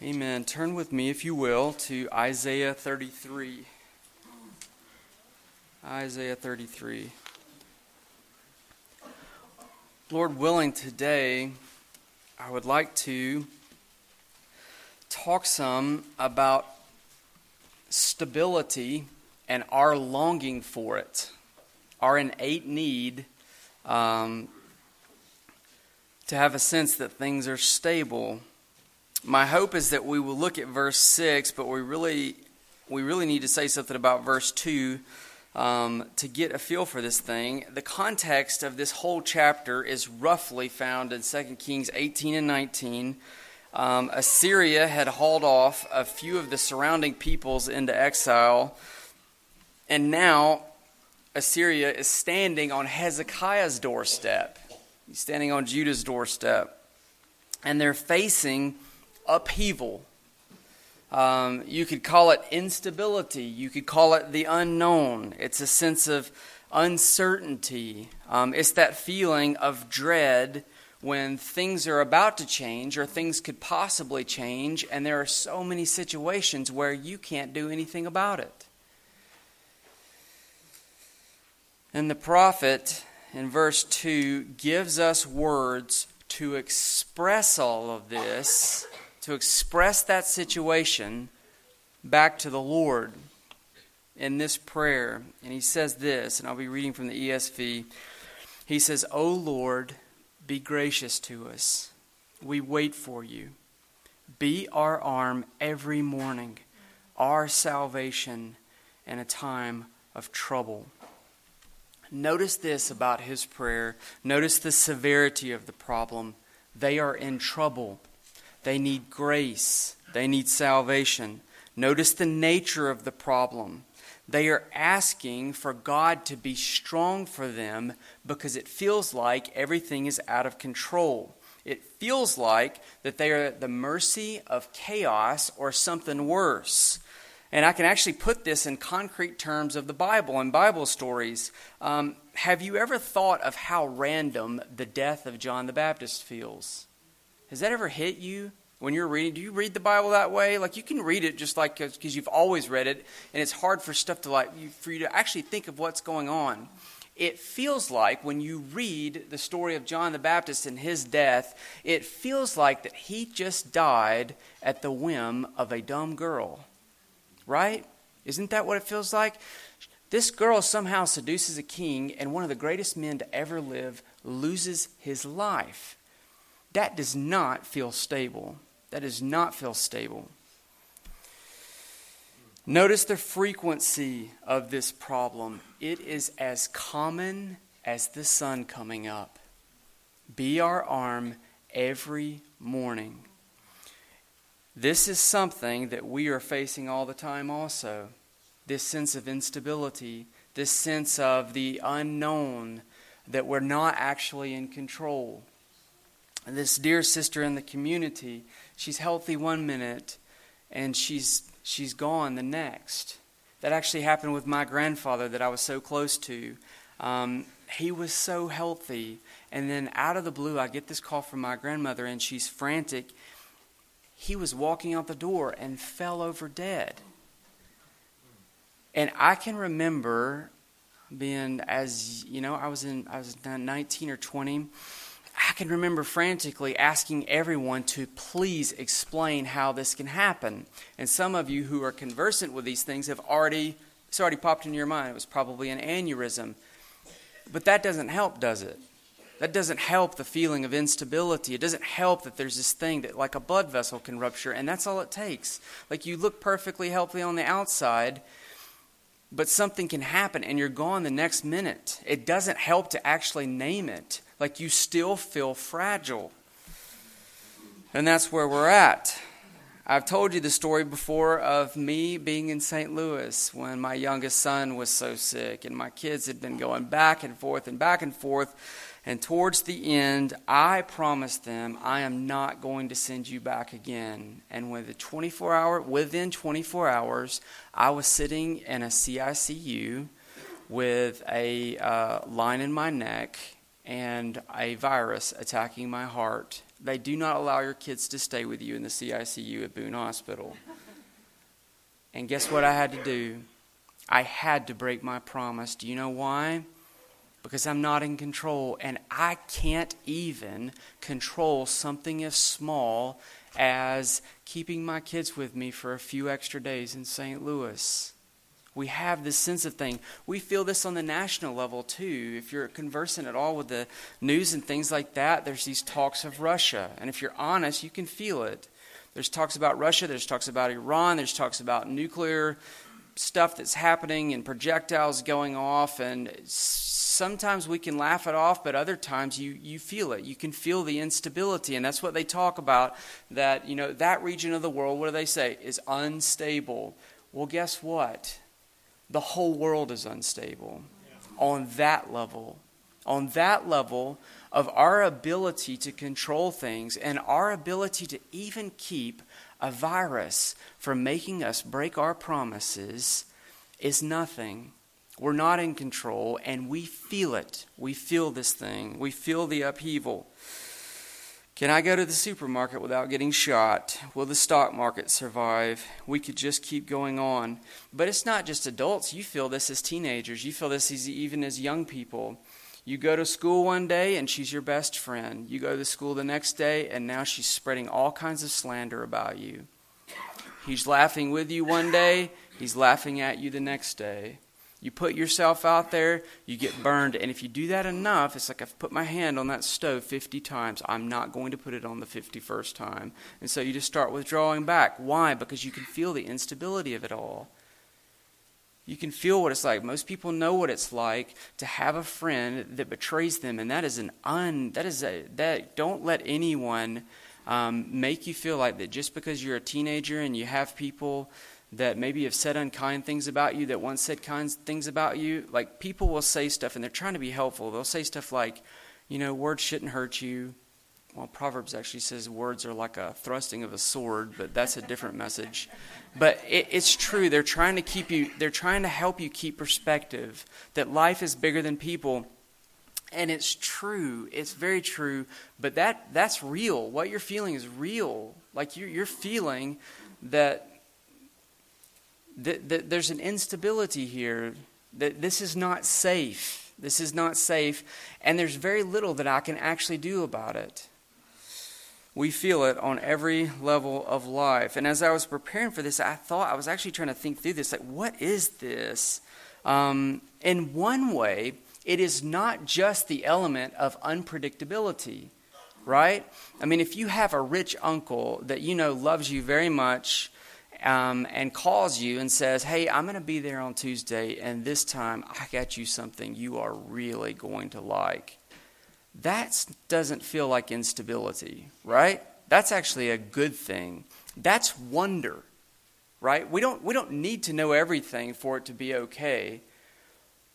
Amen. Turn with me, if you will, to Isaiah 33. Isaiah 33. Lord willing, today I would like to talk some about stability and our longing for it, our innate need um, to have a sense that things are stable my hope is that we will look at verse 6, but we really, we really need to say something about verse 2 um, to get a feel for this thing. The context of this whole chapter is roughly found in 2 Kings 18 and 19. Um, Assyria had hauled off a few of the surrounding peoples into exile, and now Assyria is standing on Hezekiah's doorstep. He's standing on Judah's doorstep. And they're facing upheaval. Um, you could call it instability. You could call it the unknown. It's a sense of uncertainty. Um, it's that feeling of dread when things are about to change or things could possibly change, and there are so many situations where you can't do anything about it. And the prophet in verse 2 gives us words to express all of this to express that situation back to the Lord in this prayer. And he says this, and I'll be reading from the ESV. He says, O Lord, be gracious to us. We wait for you. Be our arm every morning, our salvation in a time of trouble. Notice this about his prayer. Notice the severity of the problem. They are in trouble. They need grace, they need salvation. Notice the nature of the problem. They are asking for God to be strong for them because it feels like everything is out of control. It feels like that they are at the mercy of chaos or something worse. And I can actually put this in concrete terms of the Bible and Bible stories. Um, have you ever thought of how random the death of John the Baptist feels? Has that ever hit you when you're reading? Do you read the Bible that way? Like you can read it just like because you've always read it, and it's hard for stuff to like for you to actually think of what's going on. It feels like when you read the story of John the Baptist and his death, it feels like that he just died at the whim of a dumb girl. Right? Isn't that what it feels like? This girl somehow seduces a king, and one of the greatest men to ever live loses his life. That does not feel stable. That does not feel stable. Notice the frequency of this problem. It is as common as the sun coming up. Be our arm every morning. This is something that we are facing all the time, also. This sense of instability, this sense of the unknown, that we're not actually in control this dear sister in the community, she's healthy one minute and she's she's gone the next. That actually happened with my grandfather that I was so close to. Um, he was so healthy, and then out of the blue, I get this call from my grandmother, and she's frantic. He was walking out the door and fell over dead. And I can remember being as you know, I was in I was 19 or 20 I can remember frantically asking everyone to please explain how this can happen. And some of you who are conversant with these things have already, it's already popped into your mind. It was probably an aneurysm. But that doesn't help, does it? That doesn't help the feeling of instability. It doesn't help that there's this thing that, like a blood vessel, can rupture, and that's all it takes. Like you look perfectly healthy on the outside, but something can happen and you're gone the next minute. It doesn't help to actually name it like you still feel fragile. And that's where we're at. I've told you the story before of me being in St. Louis when my youngest son was so sick, and my kids had been going back and forth and back and forth. And towards the end, I promised them I am not going to send you back again. And within 24 hour, within 24 hours, I was sitting in a CICU with a uh, line in my neck and a virus attacking my heart They do not allow your kids to stay with you in the CICU at Boone Hospital. And guess what I had to do? I had to break my promise. Do you know why? Because I'm not in control, and I can't even control something as small as keeping my kids with me for a few extra days in St. Louis. We have this sense of thing. We feel this on the national level too. If you're conversing at all with the news and things like that, there's these talks of Russia. And if you're honest, you can feel it. There's talks about Russia, there's talks about Iran, there's talks about nuclear stuff that's happening and projectiles going off and sometimes we can laugh it off but other times you, you feel it you can feel the instability and that's what they talk about that you know that region of the world what do they say is unstable well guess what the whole world is unstable on that level on that level of our ability to control things and our ability to even keep a virus from making us break our promises is nothing. We're not in control, and we feel it. We feel this thing. We feel the upheaval. Can I go to the supermarket without getting shot? Will the stock market survive? We could just keep going on. But it's not just adults. You feel this as teenagers. You feel this as, even as young people. You go to school one day and she's your best friend. You go to school the next day and now she's spreading all kinds of slander about you. He's laughing with you one day, he's laughing at you the next day. You put yourself out there, you get burned. And if you do that enough, it's like I've put my hand on that stove 50 times. I'm not going to put it on the 51st time. And so you just start withdrawing back. Why? Because you can feel the instability of it all. You can feel what it's like. Most people know what it's like to have a friend that betrays them, and that is an un. That is a that. Don't let anyone um, make you feel like that just because you're a teenager and you have people that maybe have said unkind things about you that once said kind things about you. Like people will say stuff, and they're trying to be helpful. They'll say stuff like, you know, words shouldn't hurt you. Well, Proverbs actually says words are like a thrusting of a sword, but that's a different message. But it, it's true. They're trying to keep you, they're trying to help you keep perspective that life is bigger than people. And it's true. It's very true. But that, that's real. What you're feeling is real. Like you're, you're feeling that, that, that there's an instability here, that this is not safe. This is not safe. And there's very little that I can actually do about it. We feel it on every level of life. And as I was preparing for this, I thought, I was actually trying to think through this like, what is this? Um, in one way, it is not just the element of unpredictability, right? I mean, if you have a rich uncle that you know loves you very much um, and calls you and says, Hey, I'm going to be there on Tuesday, and this time I got you something you are really going to like that doesn't feel like instability, right? That's actually a good thing. That's wonder, right? We don't, we don't need to know everything for it to be okay.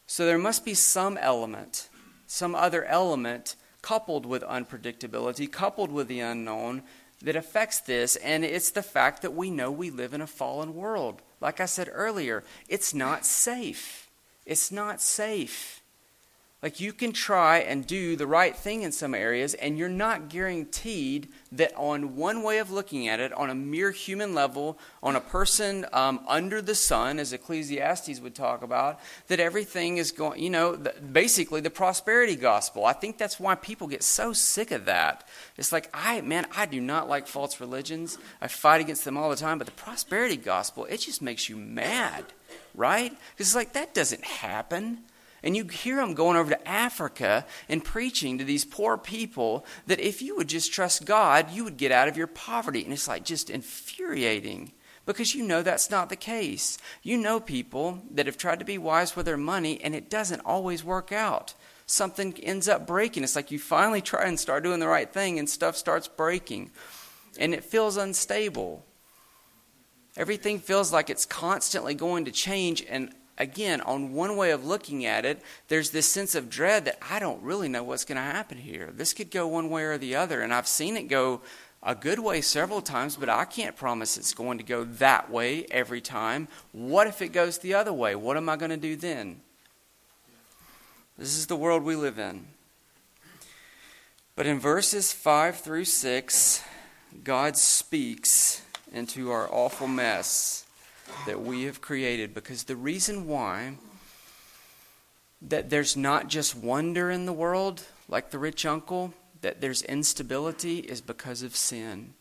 So there must be some element, some other element coupled with unpredictability, coupled with the unknown that affects this, and it's the fact that we know we live in a fallen world. Like I said earlier, it's not safe. It's not safe. Like you can try and do the right thing in some areas, and you're not guaranteed that on one way of looking at it, on a mere human level, on a person um, under the sun, as Ecclesiastes would talk about, that everything is going, you know, the, basically the prosperity gospel. I think that's why people get so sick of that. It's like, I, man, I do not like false religions. I fight against them all the time, but the prosperity gospel, it just makes you mad, right? Because it's like, that doesn't happen. And you hear him going over to Africa and preaching to these poor people that if you would just trust God, you would get out of your poverty. And it's like just infuriating because you know that's not the case. You know people that have tried to be wise with their money and it doesn't always work out. Something ends up breaking. It's like you finally try and start doing the right thing and stuff starts breaking. And it feels unstable. Everything feels like it's constantly going to change and again, on one way of looking at it, there's this sense of dread that I don't really know what's going to happen here. This could go one way or the other, and I've seen it go a good way several times, but I can't promise it's going to go that way every time. What if it goes the other way? What am I going to do then? This is the world we live in. But in verses 5 through 6, God speaks into our awful mess that we have created because the reason why that there's not just wonder in the world like the rich uncle that there's instability is because of sin.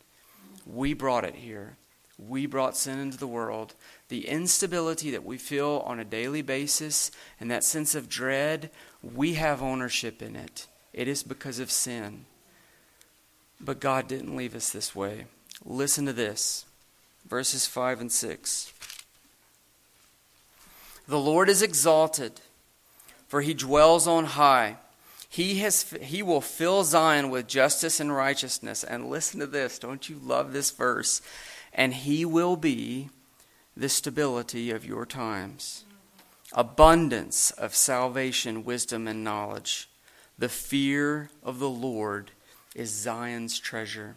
We brought it here. We brought sin into the world. The instability that we feel on a daily basis and that sense of dread we have ownership in it. It is because of sin. But god didn't leave us this way. Listen to this verses 5 and 6 the Lord is exalted, for he dwells on high. He, has, he will fill Zion with justice and righteousness. And listen to this. Don't you love this verse? And he will be the stability of your times. Abundance of salvation, wisdom, and knowledge. The fear of the Lord is Zion's treasure.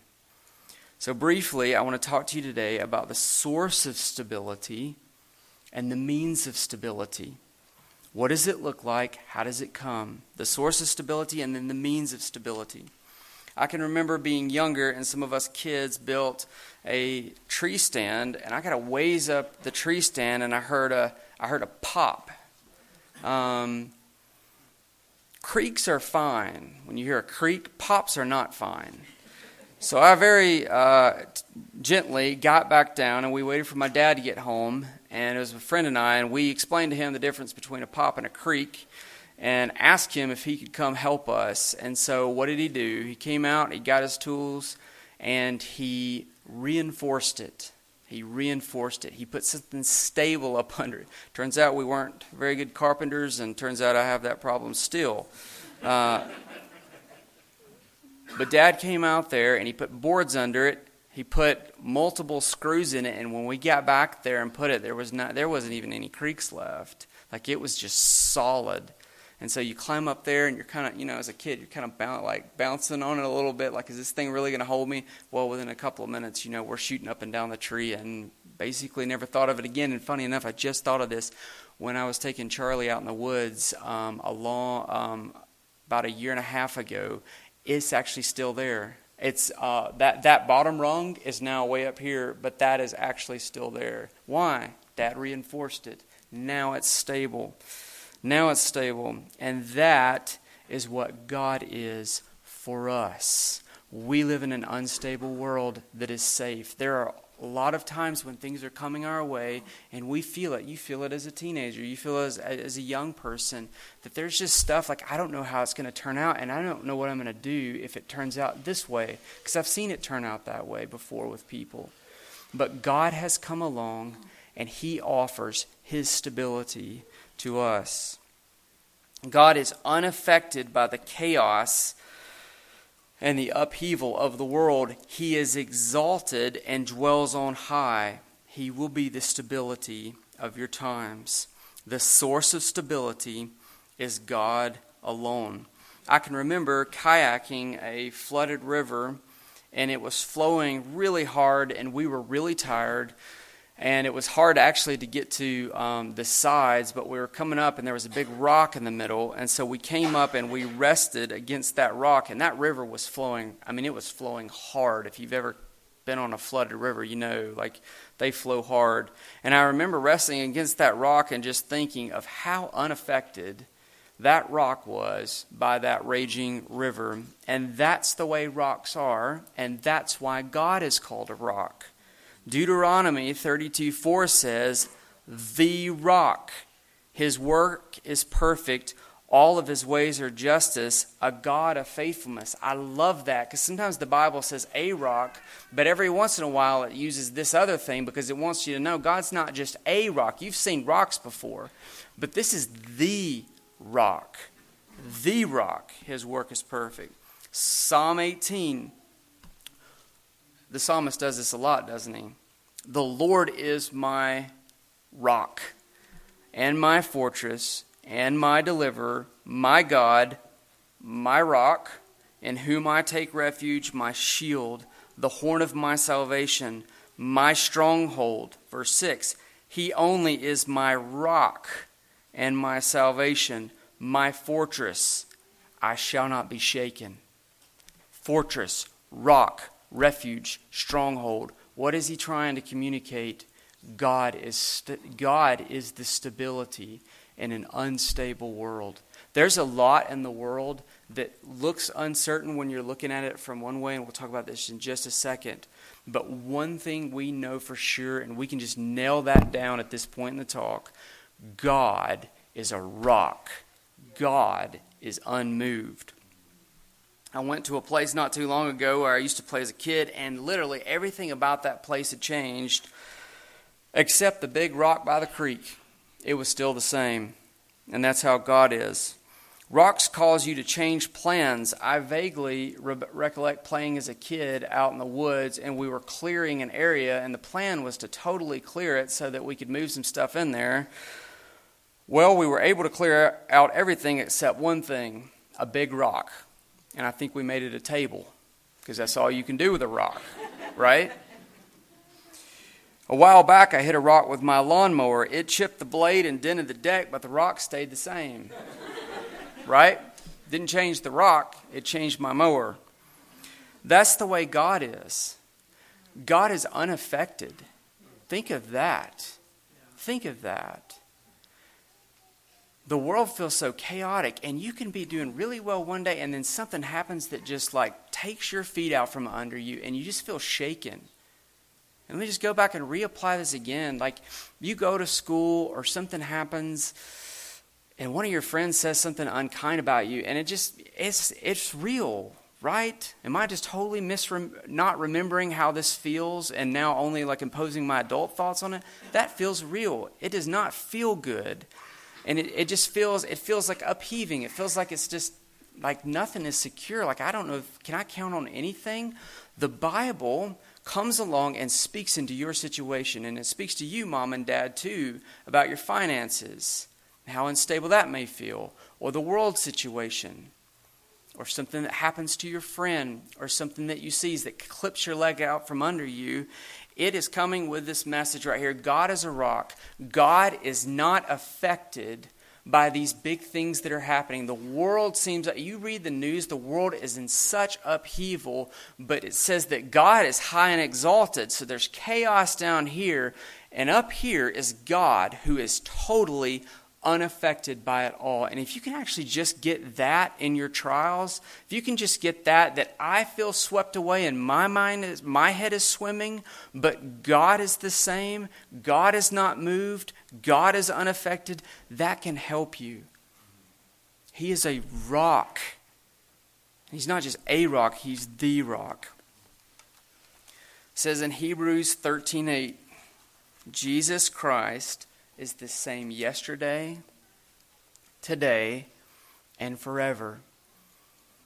So, briefly, I want to talk to you today about the source of stability and the means of stability. What does it look like? How does it come? The source of stability and then the means of stability. I can remember being younger, and some of us kids built a tree stand, and I got a ways up the tree stand, and I heard a I heard a pop. Um, creaks are fine. When you hear a creak, pops are not fine. So I very uh, gently got back down, and we waited for my dad to get home and it was a friend and I, and we explained to him the difference between a pop and a creak and asked him if he could come help us. And so, what did he do? He came out, he got his tools, and he reinforced it. He reinforced it. He put something stable up under it. Turns out we weren't very good carpenters, and turns out I have that problem still. Uh, but Dad came out there and he put boards under it. He put multiple screws in it. And when we got back there and put it there was not there wasn't even any creaks left. Like it was just solid. And so you climb up there and you're kind of you know as a kid you're kind of like bouncing on it a little bit. Like is this thing really going to hold me? Well within a couple of minutes you know we're shooting up and down the tree and basically never thought of it again. And funny enough i just thought of this when i was taking charlie out in the woods um, a long um, about a year and a half ago it's actually still there it's uh, that that bottom rung is now way up here, but that is actually still there. Why? Dad reinforced it. Now it's stable. Now it's stable, and that is what God is for us. We live in an unstable world that is safe. There are a lot of times when things are coming our way and we feel it you feel it as a teenager you feel it as, as a young person that there's just stuff like i don't know how it's going to turn out and i don't know what i'm going to do if it turns out this way because i've seen it turn out that way before with people. But god has come along and he offers his stability to us. God is unaffected by the chaos and the upheaval of the world, he is exalted and dwells on high. He will be the stability of your times. The source of stability is God alone. I can remember kayaking a flooded river, and it was flowing really hard, and we were really tired and it was hard actually to get to um, the sides, but we were coming up and there was a big rock in the middle, and so we came up and we rested against that rock, and that river was flowing. I mean, it was flowing hard. If you've ever been on a flooded river, you know, like they flow hard. And I remember resting against that rock and just thinking of how unaffected that rock was by that raging river. And that's the way rocks are, and that's why God is called a rock. Deuteronomy 32 4 says, The rock, his work is perfect. All of his ways are justice, a God of faithfulness. I love that because sometimes the Bible says a rock, but every once in a while it uses this other thing because it wants you to know God's not just a rock. You've seen rocks before, but this is the rock. The rock. His work is perfect. Psalm 18 the psalmist does this a lot, doesn't he? The Lord is my rock and my fortress and my deliverer, my God, my rock, in whom I take refuge, my shield, the horn of my salvation, my stronghold. Verse 6 He only is my rock and my salvation, my fortress. I shall not be shaken. fortress, rock, refuge, stronghold. What is he trying to communicate? God is, st- God is the stability in an unstable world. There's a lot in the world that looks uncertain when you're looking at it from one way, and we'll talk about this in just a second. But one thing we know for sure, and we can just nail that down at this point in the talk God is a rock, God is unmoved. I went to a place not too long ago where I used to play as a kid, and literally everything about that place had changed except the big rock by the creek. It was still the same. And that's how God is. Rocks cause you to change plans. I vaguely re- recollect playing as a kid out in the woods, and we were clearing an area, and the plan was to totally clear it so that we could move some stuff in there. Well, we were able to clear out everything except one thing a big rock. And I think we made it a table because that's all you can do with a rock, right? A while back, I hit a rock with my lawnmower. It chipped the blade and dented the deck, but the rock stayed the same right? Didn't change the rock, it changed my mower. That's the way God is. God is unaffected. Think of that. Think of that. The world feels so chaotic, and you can be doing really well one day, and then something happens that just like takes your feet out from under you, and you just feel shaken. And let me just go back and reapply this again. Like you go to school, or something happens and one of your friends says something unkind about you, and it just, it's, it's real, right? Am I just totally misrem- not remembering how this feels and now only like imposing my adult thoughts on it? That feels real. It does not feel good. And it, it just feels, it feels like upheaving. It feels like it's just like nothing is secure. Like I don't know, if, can I count on anything? The Bible comes along and speaks into your situation, and it speaks to you, mom and dad, too, about your finances how unstable that may feel, or the world situation, or something that happens to your friend, or something that you see that clips your leg out from under you. It is coming with this message right here God is a rock. God is not affected by these big things that are happening. The world seems like you read the news, the world is in such upheaval, but it says that God is high and exalted. So there's chaos down here, and up here is God who is totally unaffected by it all. And if you can actually just get that in your trials, if you can just get that, that I feel swept away and my mind is, my head is swimming, but God is the same, God is not moved, God is unaffected, that can help you. He is a rock. He's not just a rock, he's the rock. It says in Hebrews 13:8, Jesus Christ is the same yesterday, today, and forever.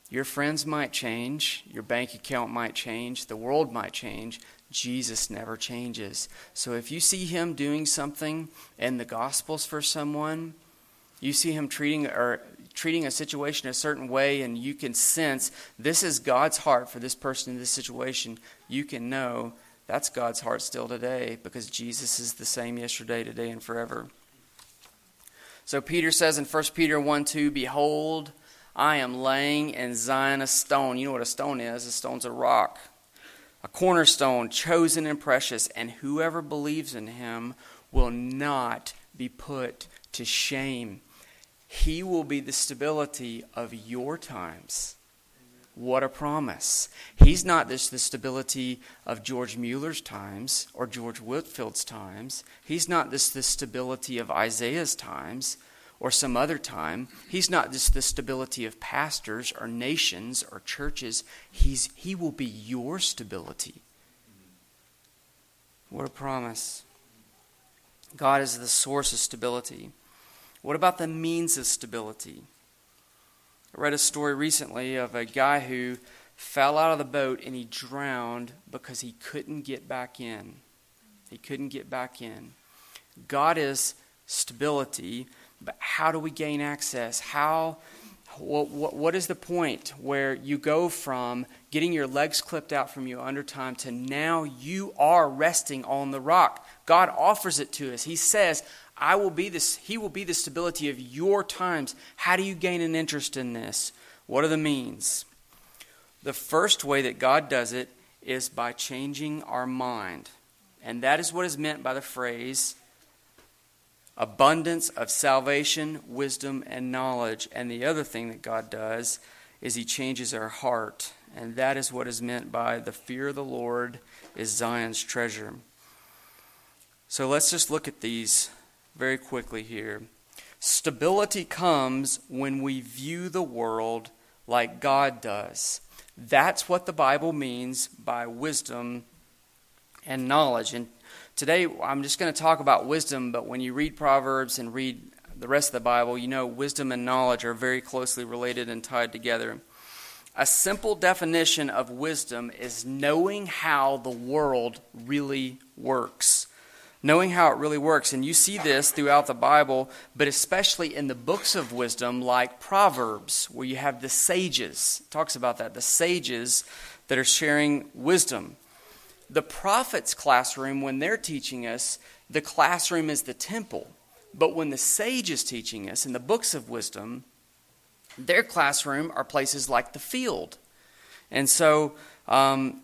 Your friends might change, your bank account might change, the world might change. Jesus never changes. So if you see him doing something in the Gospels for someone, you see him treating or treating a situation a certain way, and you can sense this is God's heart for this person in this situation, you can know that's God's heart still today because Jesus is the same yesterday, today, and forever. So Peter says in 1 Peter 1 2, Behold, I am laying in Zion a stone. You know what a stone is? A stone's a rock. A cornerstone, chosen and precious, and whoever believes in him will not be put to shame. He will be the stability of your times. What a promise. He's not just the stability of George Mueller's times or George Whitefield's times. He's not just the stability of Isaiah's times or some other time. He's not just the stability of pastors or nations or churches. He's, he will be your stability. What a promise. God is the source of stability. What about the means of stability? I read a story recently of a guy who fell out of the boat and he drowned because he couldn't get back in. He couldn't get back in. God is stability, but how do we gain access? How what, what, what is the point where you go from getting your legs clipped out from you under time to now you are resting on the rock? God offers it to us. He says, I will be this, He will be the stability of your times. How do you gain an interest in this? What are the means? The first way that God does it is by changing our mind. And that is what is meant by the phrase abundance of salvation, wisdom, and knowledge. And the other thing that God does is He changes our heart. And that is what is meant by the fear of the Lord is Zion's treasure. So let's just look at these very quickly here. Stability comes when we view the world like God does. That's what the Bible means by wisdom and knowledge. And today I'm just going to talk about wisdom, but when you read Proverbs and read the rest of the Bible, you know wisdom and knowledge are very closely related and tied together. A simple definition of wisdom is knowing how the world really works knowing how it really works. And you see this throughout the Bible, but especially in the books of wisdom like Proverbs, where you have the sages. It talks about that, the sages that are sharing wisdom. The prophets' classroom, when they're teaching us, the classroom is the temple. But when the sage is teaching us in the books of wisdom, their classroom are places like the field. And so um,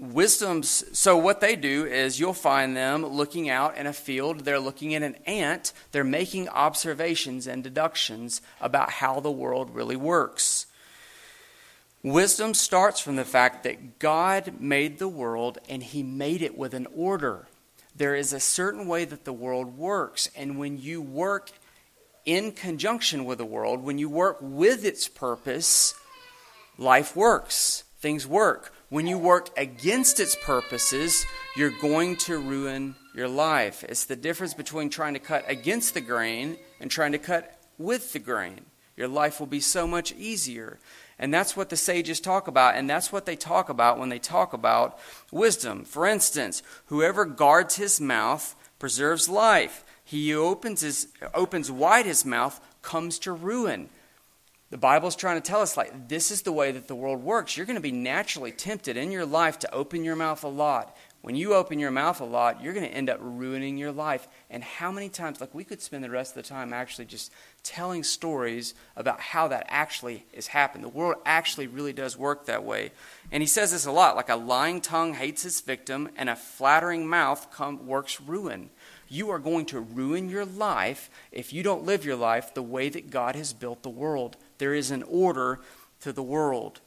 wisdom's. So what they do is you'll find them looking out in a field. They're looking at an ant. They're making observations and deductions about how the world really works. Wisdom starts from the fact that god made the world and he made it with an order. There is a certain way that the world works and when you work in conjunction with the world when you work with its purpose life works things work when you work against its purposes, you're going to ruin your life. It's the difference between trying to cut against the grain and trying to cut with the grain. Your life will be so much easier. And that's what the sages talk about, and that's what they talk about when they talk about wisdom. For instance, whoever guards his mouth preserves life. He who opens, his, opens wide his mouth comes to ruin. The Bible's trying to tell us, like, this is the way that the world works. You're going to be naturally tempted in your life to open your mouth a lot. When you open your mouth a lot, you're going to end up ruining your life. And how many times, like, we could spend the rest of the time actually just telling stories about how that actually has happened. The world actually really does work that way. And he says this a lot like, a lying tongue hates its victim, and a flattering mouth come, works ruin. You are going to ruin your life if you don't live your life the way that God has built the world there is an order to the world.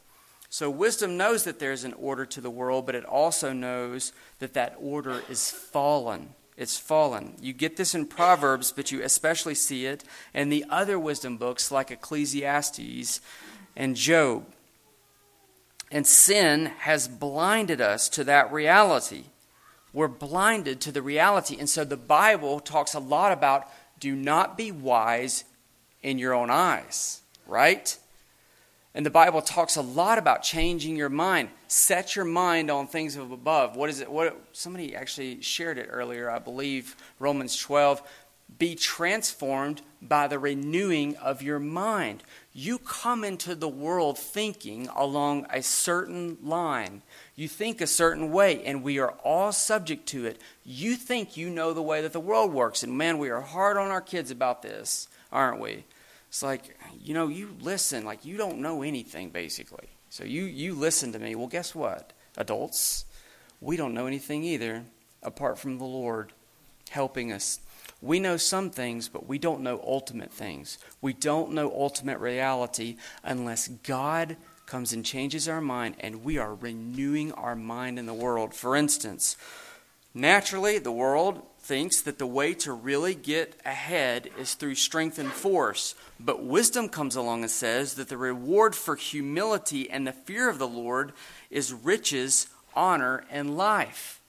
So wisdom knows that there's an order to the world, but it also knows that that order is fallen. It's fallen. You get this in Proverbs, but you especially see it in the other wisdom books like Ecclesiastes and Job. And sin has blinded us to that reality. We're blinded to the reality. And so the Bible talks a lot about do not be wise in your own eyes right? And the Bible talks a lot about changing your mind. Set your mind on things of above. What is it? What somebody actually shared it earlier, I believe, Romans 12. Be transformed by the renewing of your mind. You come into the world thinking along a certain line. You think a certain way, and we are all subject to it. You think you know the way that the world works, and man, we are hard on our kids about this, aren't we? It's like, you know, you listen, like you don't know anything basically. So you, you listen to me. Well, guess what? Adults, we don't know anything either apart from the Lord helping us. We know some things, but we don't know ultimate things. We don't know ultimate reality unless God comes and changes our mind and we are renewing our mind in the world. For instance, naturally, the world thinks that the way to really get ahead is through strength and force. But wisdom comes along and says that the reward for humility and the fear of the Lord is riches, honor, and life.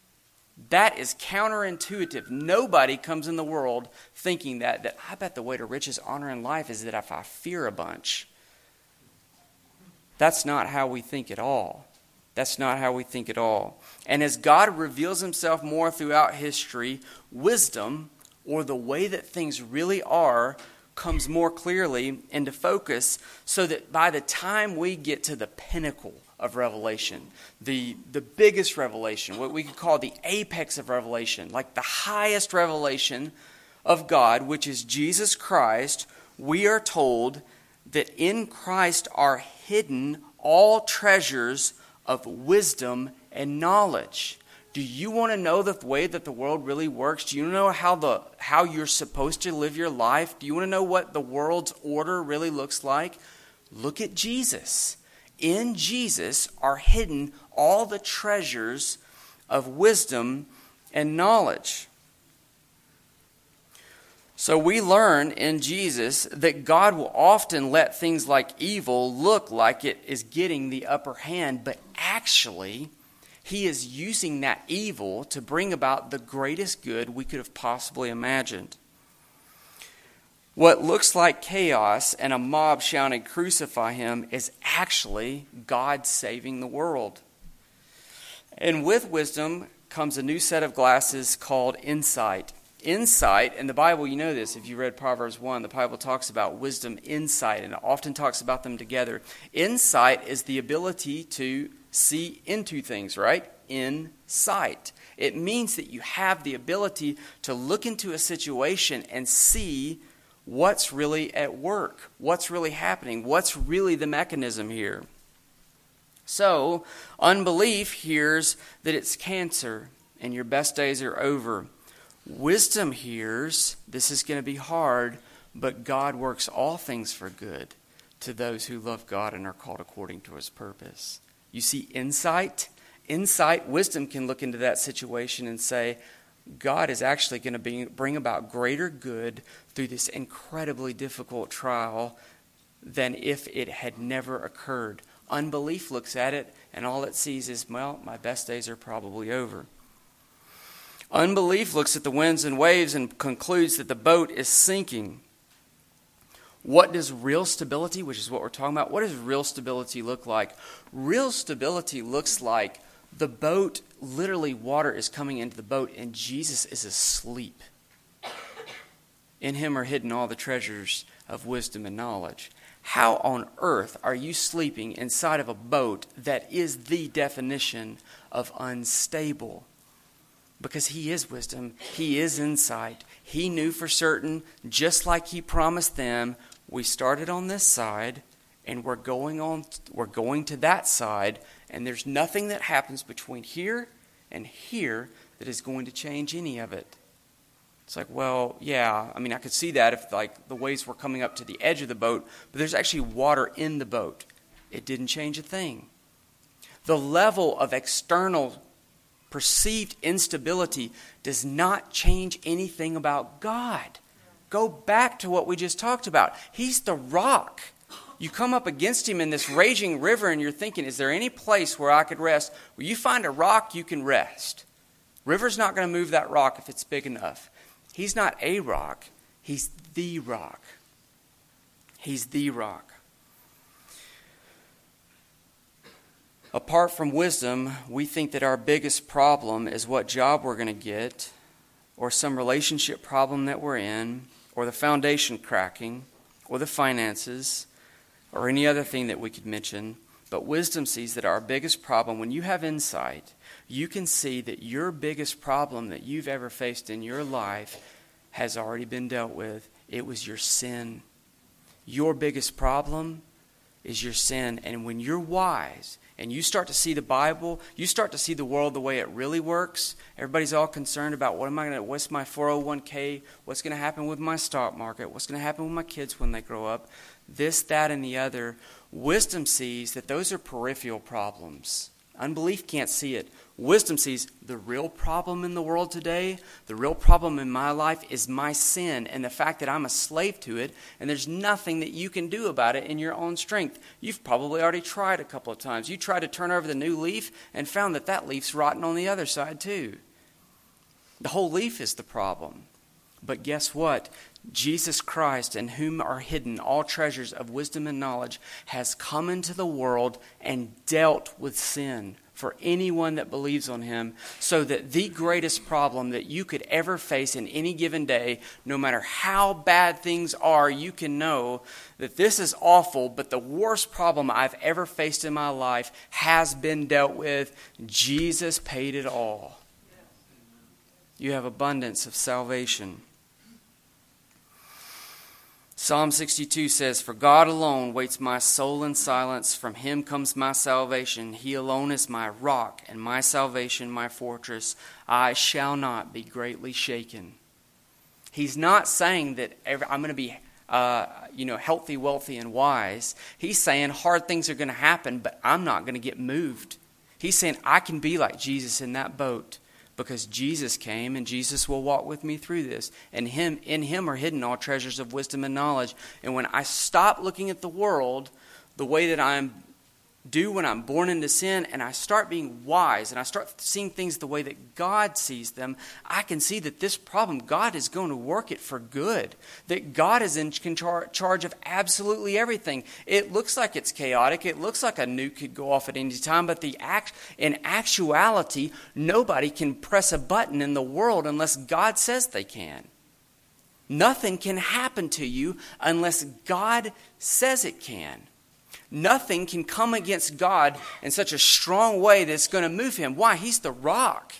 That is counterintuitive. Nobody comes in the world thinking that, that I bet the way to riches, honor, and life is that if I fear a bunch. That's not how we think at all. That's not how we think at all. And as God reveals himself more throughout history, wisdom, or the way that things really are, comes more clearly into focus so that by the time we get to the pinnacle of revelation, the, the biggest revelation, what we could call the apex of revelation, like the highest revelation of God, which is Jesus Christ, we are told that in Christ are hidden all treasures of wisdom and knowledge. Do you want to know the way that the world really works? Do you know how the how you're supposed to live your life? Do you want to know what the world's order really looks like? Look at Jesus. In Jesus are hidden all the treasures of wisdom and knowledge. So we learn in Jesus that God will often let things like evil look like it is getting the upper hand, but actually, He is using that evil to bring about the greatest good we could have possibly imagined. What looks like chaos and a mob shouting, Crucify him, is actually God saving the world. And with wisdom comes a new set of glasses called insight. Insight, in the Bible, you know this if you read Proverbs 1, the Bible talks about wisdom, insight, and it often talks about them together. Insight is the ability to see into things, right? Insight. It means that you have the ability to look into a situation and see what's really at work, what's really happening, what's really the mechanism here. So, unbelief hears that it's cancer and your best days are over. Wisdom hears this is going to be hard, but God works all things for good to those who love God and are called according to his purpose. You see, insight, insight, wisdom can look into that situation and say, God is actually going to bring about greater good through this incredibly difficult trial than if it had never occurred. Unbelief looks at it, and all it sees is, well, my best days are probably over. Unbelief looks at the winds and waves and concludes that the boat is sinking. What does real stability, which is what we're talking about, what does real stability look like? Real stability looks like the boat, literally, water is coming into the boat, and Jesus is asleep. In him are hidden all the treasures of wisdom and knowledge. How on earth are you sleeping inside of a boat that is the definition of unstable? Because he is wisdom, he is insight. He knew for certain, just like he promised them, we started on this side and we're going on we're going to that side and there's nothing that happens between here and here that is going to change any of it. It's like, well, yeah, I mean, I could see that if like the waves were coming up to the edge of the boat, but there's actually water in the boat. It didn't change a thing. The level of external perceived instability does not change anything about God. Go back to what we just talked about. He's the rock you come up against him in this raging river and you're thinking, is there any place where I could rest? Well, you find a rock, you can rest. River's not going to move that rock if it's big enough. He's not a rock, he's the rock. He's the rock. Apart from wisdom, we think that our biggest problem is what job we're going to get, or some relationship problem that we're in, or the foundation cracking, or the finances or any other thing that we could mention. But wisdom sees that our biggest problem, when you have insight, you can see that your biggest problem that you've ever faced in your life has already been dealt with. It was your sin. Your biggest problem is your sin. And when you're wise and you start to see the Bible, you start to see the world the way it really works. Everybody's all concerned about what am I going to, what's my 401k, what's going to happen with my stock market, what's going to happen with my kids when they grow up this, that, and the other. Wisdom sees that those are peripheral problems. Unbelief can't see it. Wisdom sees the real problem in the world today, the real problem in my life is my sin and the fact that I'm a slave to it, and there's nothing that you can do about it in your own strength. You've probably already tried a couple of times. You tried to turn over the new leaf and found that that leaf's rotten on the other side, too. The whole leaf is the problem. But guess what? Jesus Christ, in whom are hidden all treasures of wisdom and knowledge, has come into the world and dealt with sin for anyone that believes on him, so that the greatest problem that you could ever face in any given day, no matter how bad things are, you can know that this is awful, but the worst problem I've ever faced in my life has been dealt with. Jesus paid it all. You have abundance of salvation. Psalm 62 says, For God alone waits my soul in silence. From him comes my salvation. He alone is my rock and my salvation, my fortress. I shall not be greatly shaken. He's not saying that I'm going to be uh, you know, healthy, wealthy, and wise. He's saying hard things are going to happen, but I'm not going to get moved. He's saying I can be like Jesus in that boat because Jesus came and Jesus will walk with me through this. And him in him are hidden all treasures of wisdom and knowledge. And when I stop looking at the world the way that I'm do when I'm born into sin and I start being wise and I start seeing things the way that God sees them, I can see that this problem, God is going to work it for good. That God is in charge of absolutely everything. It looks like it's chaotic. It looks like a nuke could go off at any time, but the act, in actuality, nobody can press a button in the world unless God says they can. Nothing can happen to you unless God says it can. Nothing can come against God in such a strong way that's going to move him. Why? He's the rock.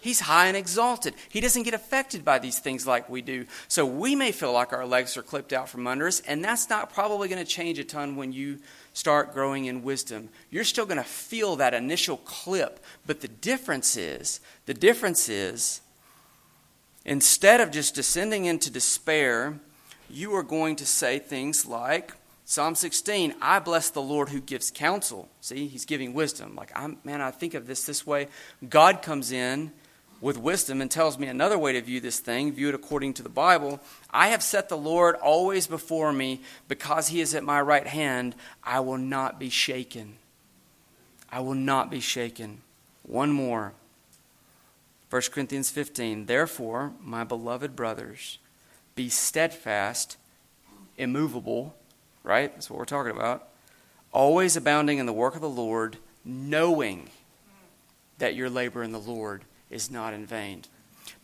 He's high and exalted. He doesn't get affected by these things like we do. So we may feel like our legs are clipped out from under us, and that's not probably going to change a ton when you start growing in wisdom. You're still going to feel that initial clip, but the difference is, the difference is, instead of just descending into despair, you are going to say things like, Psalm 16, I bless the Lord who gives counsel. See, he's giving wisdom. Like, I'm, man, I think of this this way. God comes in with wisdom and tells me another way to view this thing, view it according to the Bible. I have set the Lord always before me because he is at my right hand. I will not be shaken. I will not be shaken. One more. 1 Corinthians 15. Therefore, my beloved brothers, be steadfast, immovable right? That's what we're talking about. Always abounding in the work of the Lord, knowing that your labor in the Lord is not in vain.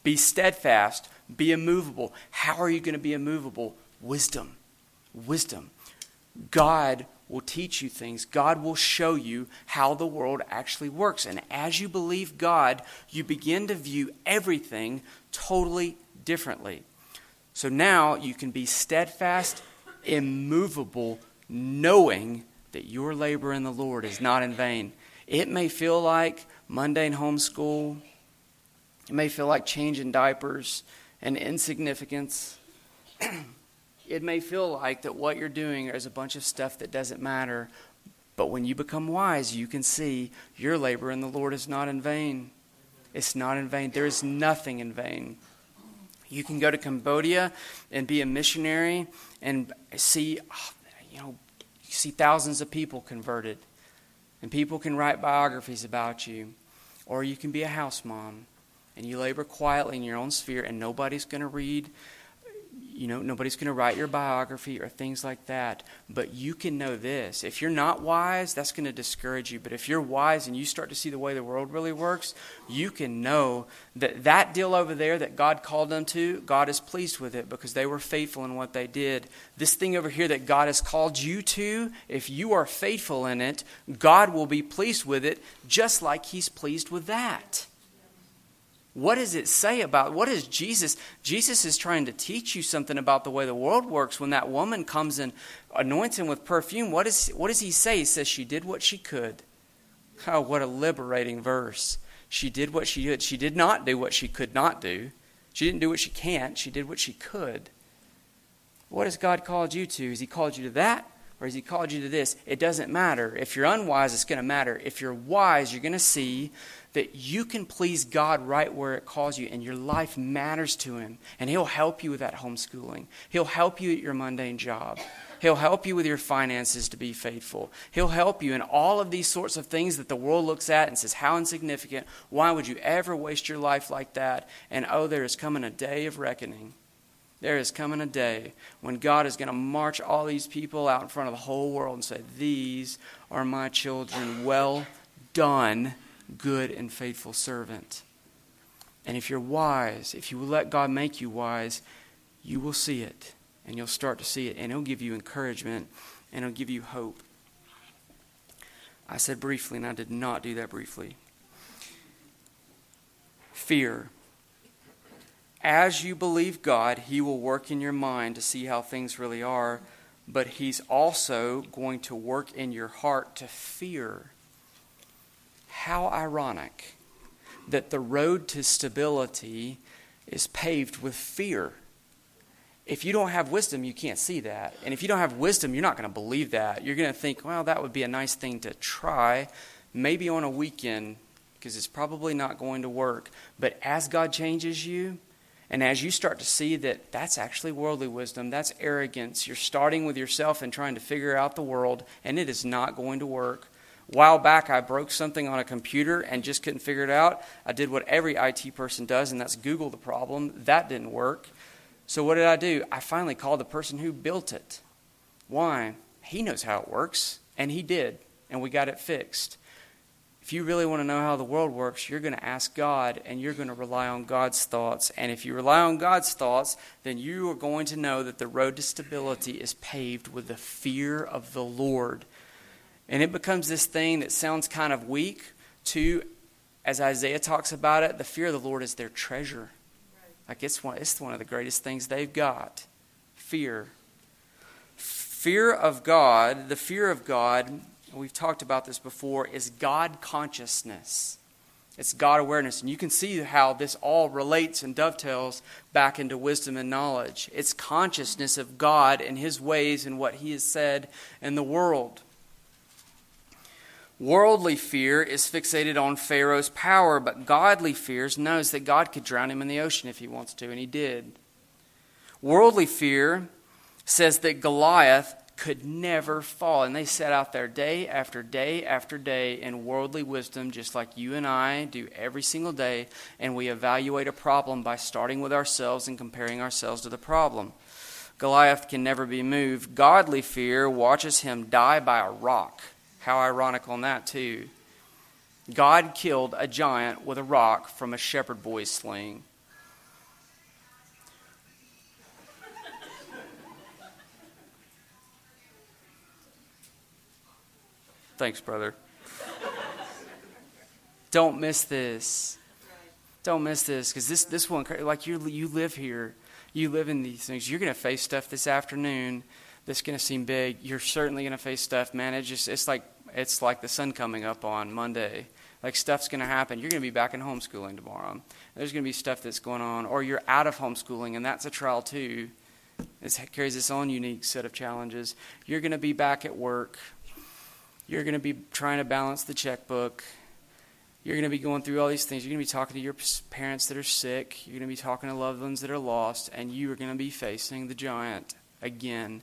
Be steadfast, be immovable. How are you going to be immovable? Wisdom. Wisdom. God will teach you things. God will show you how the world actually works. And as you believe God, you begin to view everything totally differently. So now you can be steadfast immovable, knowing that your labor in the Lord is not in vain. It may feel like mundane homeschool, it may feel like changing diapers and insignificance. it may feel like that what you're doing is a bunch of stuff that doesn't matter. But when you become wise, you can see your labor in the Lord is not in vain. It's not in vain. There is nothing in vain. You can go to Cambodia and be a missionary and see, you know, you see thousands of people converted. And people can write biographies about you. Or you can be a house mom and you labor quietly in your own sphere and nobody's going to read you know, nobody's going to write your biography or things like that. But you can know this. If you're not wise, that's going to discourage you. But if you're wise and you start to see the way the world really works, you can know that that deal over there that God called them to, God is pleased with it because they were faithful in what they did. This thing over here that God has called you to, if you are faithful in it, God will be pleased with it just like He's pleased with that. What does it say about what is Jesus? Jesus is trying to teach you something about the way the world works. When that woman comes and anoints him with perfume, what, is, what does he say? He says she did what she could. Oh, what a liberating verse. She did what she did. She did not do what she could not do. She didn't do what she can't. She did what she could. What has God called you to? Has He called you to that? Or has He called you to this? It doesn't matter. If you're unwise, it's going to matter. If you're wise, you're going to see that you can please God right where it calls you and your life matters to Him. And He'll help you with that homeschooling, He'll help you at your mundane job. He'll help you with your finances to be faithful. He'll help you in all of these sorts of things that the world looks at and says, How insignificant. Why would you ever waste your life like that? And oh, there is coming a day of reckoning. There is coming a day when God is going to march all these people out in front of the whole world and say, These are my children. Well done, good and faithful servant. And if you're wise, if you will let God make you wise, you will see it. And you'll start to see it. And He'll give you encouragement and He'll give you hope. I said briefly, and I did not do that briefly. Fear. As you believe God, He will work in your mind to see how things really are, but He's also going to work in your heart to fear. How ironic that the road to stability is paved with fear. If you don't have wisdom, you can't see that. And if you don't have wisdom, you're not going to believe that. You're going to think, well, that would be a nice thing to try, maybe on a weekend, because it's probably not going to work. But as God changes you, and as you start to see that that's actually worldly wisdom, that's arrogance, you're starting with yourself and trying to figure out the world, and it is not going to work. A while back, I broke something on a computer and just couldn't figure it out. I did what every IT person does, and that's Google the problem. That didn't work. So, what did I do? I finally called the person who built it. Why? He knows how it works, and he did, and we got it fixed. If you really want to know how the world works, you're going to ask God and you're going to rely on God's thoughts. And if you rely on God's thoughts, then you are going to know that the road to stability is paved with the fear of the Lord. And it becomes this thing that sounds kind of weak, to, as Isaiah talks about it, the fear of the Lord is their treasure. Like it's one, it's one of the greatest things they've got. Fear. Fear of God, the fear of God, we've talked about this before, is God consciousness. It's God awareness. And you can see how this all relates and dovetails back into wisdom and knowledge. It's consciousness of God and His ways and what He has said in the world. Worldly fear is fixated on Pharaoh's power, but godly fears knows that God could drown him in the ocean if he wants to, and he did. Worldly fear says that Goliath could never fall, and they set out there day after day after day in worldly wisdom, just like you and I do every single day, and we evaluate a problem by starting with ourselves and comparing ourselves to the problem. Goliath can never be moved. Godly fear watches him die by a rock how ironic on that, too. God killed a giant with a rock from a shepherd boy's sling. Thanks, brother. Don't miss this. Don't miss this because this this one like you you live here, you live in these things. You're going to face stuff this afternoon that's going to seem big. You're certainly going to face stuff, man. It's just it's like it's like the sun coming up on Monday. Like stuff's going to happen. You're going to be back in homeschooling tomorrow. There's going to be stuff that's going on, or you're out of homeschooling, and that's a trial too. It carries its own unique set of challenges. You're going to be back at work. You're going to be trying to balance the checkbook. You're going to be going through all these things. You're going to be talking to your parents that are sick. You're going to be talking to loved ones that are lost, and you are going to be facing the giant again.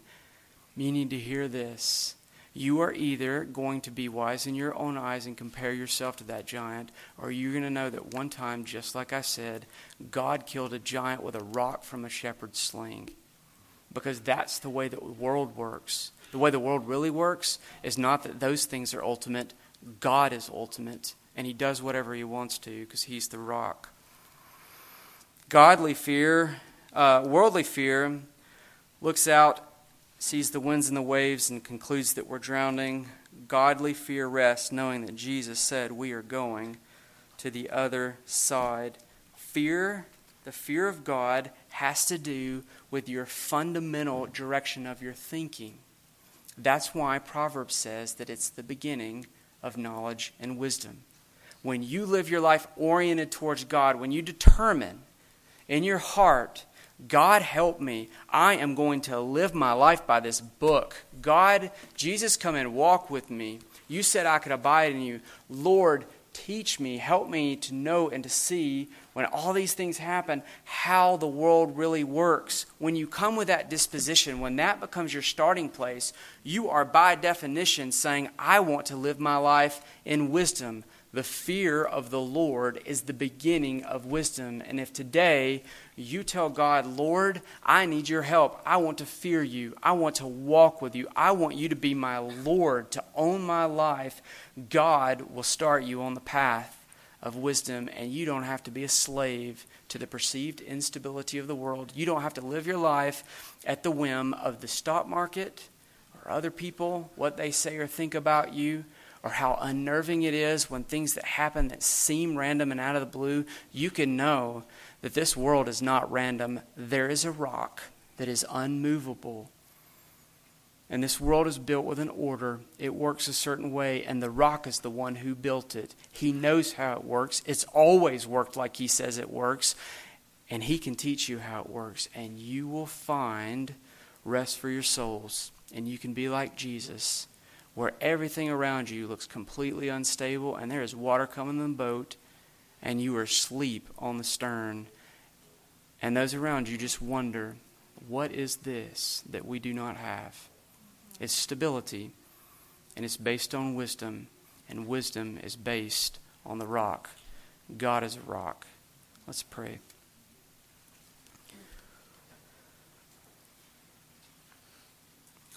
You need to hear this you are either going to be wise in your own eyes and compare yourself to that giant, or you're going to know that one time, just like I said, God killed a giant with a rock from a shepherd's sling. Because that's the way that the world works. The way the world really works is not that those things are ultimate, God is ultimate, and He does whatever He wants to because He's the rock. Godly fear, uh, worldly fear, looks out sees the winds and the waves and concludes that we're drowning. Godly fear rests, knowing that Jesus said we are going to the other side. Fear, the fear of God, has to do with your fundamental direction of your thinking. That's why Proverbs says that it's the beginning of knowledge and wisdom. When you live your life oriented towards God, when you determine in your heart God help me. I am going to live my life by this book. God, Jesus, come and walk with me. You said I could abide in you. Lord, teach me, help me to know and to see when all these things happen how the world really works. When you come with that disposition, when that becomes your starting place, you are by definition saying, I want to live my life in wisdom. The fear of the Lord is the beginning of wisdom. And if today you tell God, Lord, I need your help. I want to fear you. I want to walk with you. I want you to be my Lord, to own my life, God will start you on the path of wisdom, and you don't have to be a slave to the perceived instability of the world. You don't have to live your life at the whim of the stock market or other people, what they say or think about you or how unnerving it is when things that happen that seem random and out of the blue, you can know that this world is not random. There is a rock that is unmovable. And this world is built with an order. It works a certain way, and the rock is the one who built it. He knows how it works. It's always worked like He says it works, and He can teach you how it works. And you will find rest for your souls. And you can be like Jesus, where everything around you looks completely unstable, and there is water coming in the boat, and you are asleep on the stern. And those around you just wonder, what is this that we do not have? It's stability, and it's based on wisdom, and wisdom is based on the rock. God is a rock. Let's pray.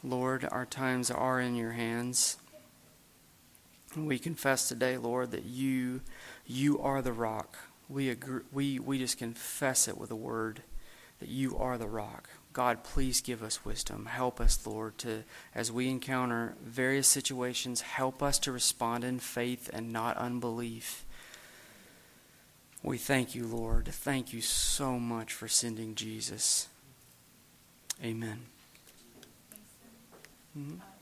Lord, our times are in your hands. And we confess today, Lord, that you you are the rock. We agree, we we just confess it with a word that you are the rock. God, please give us wisdom. Help us, Lord, to as we encounter various situations, help us to respond in faith and not unbelief. We thank you, Lord. Thank you so much for sending Jesus. Amen. Mm-hmm.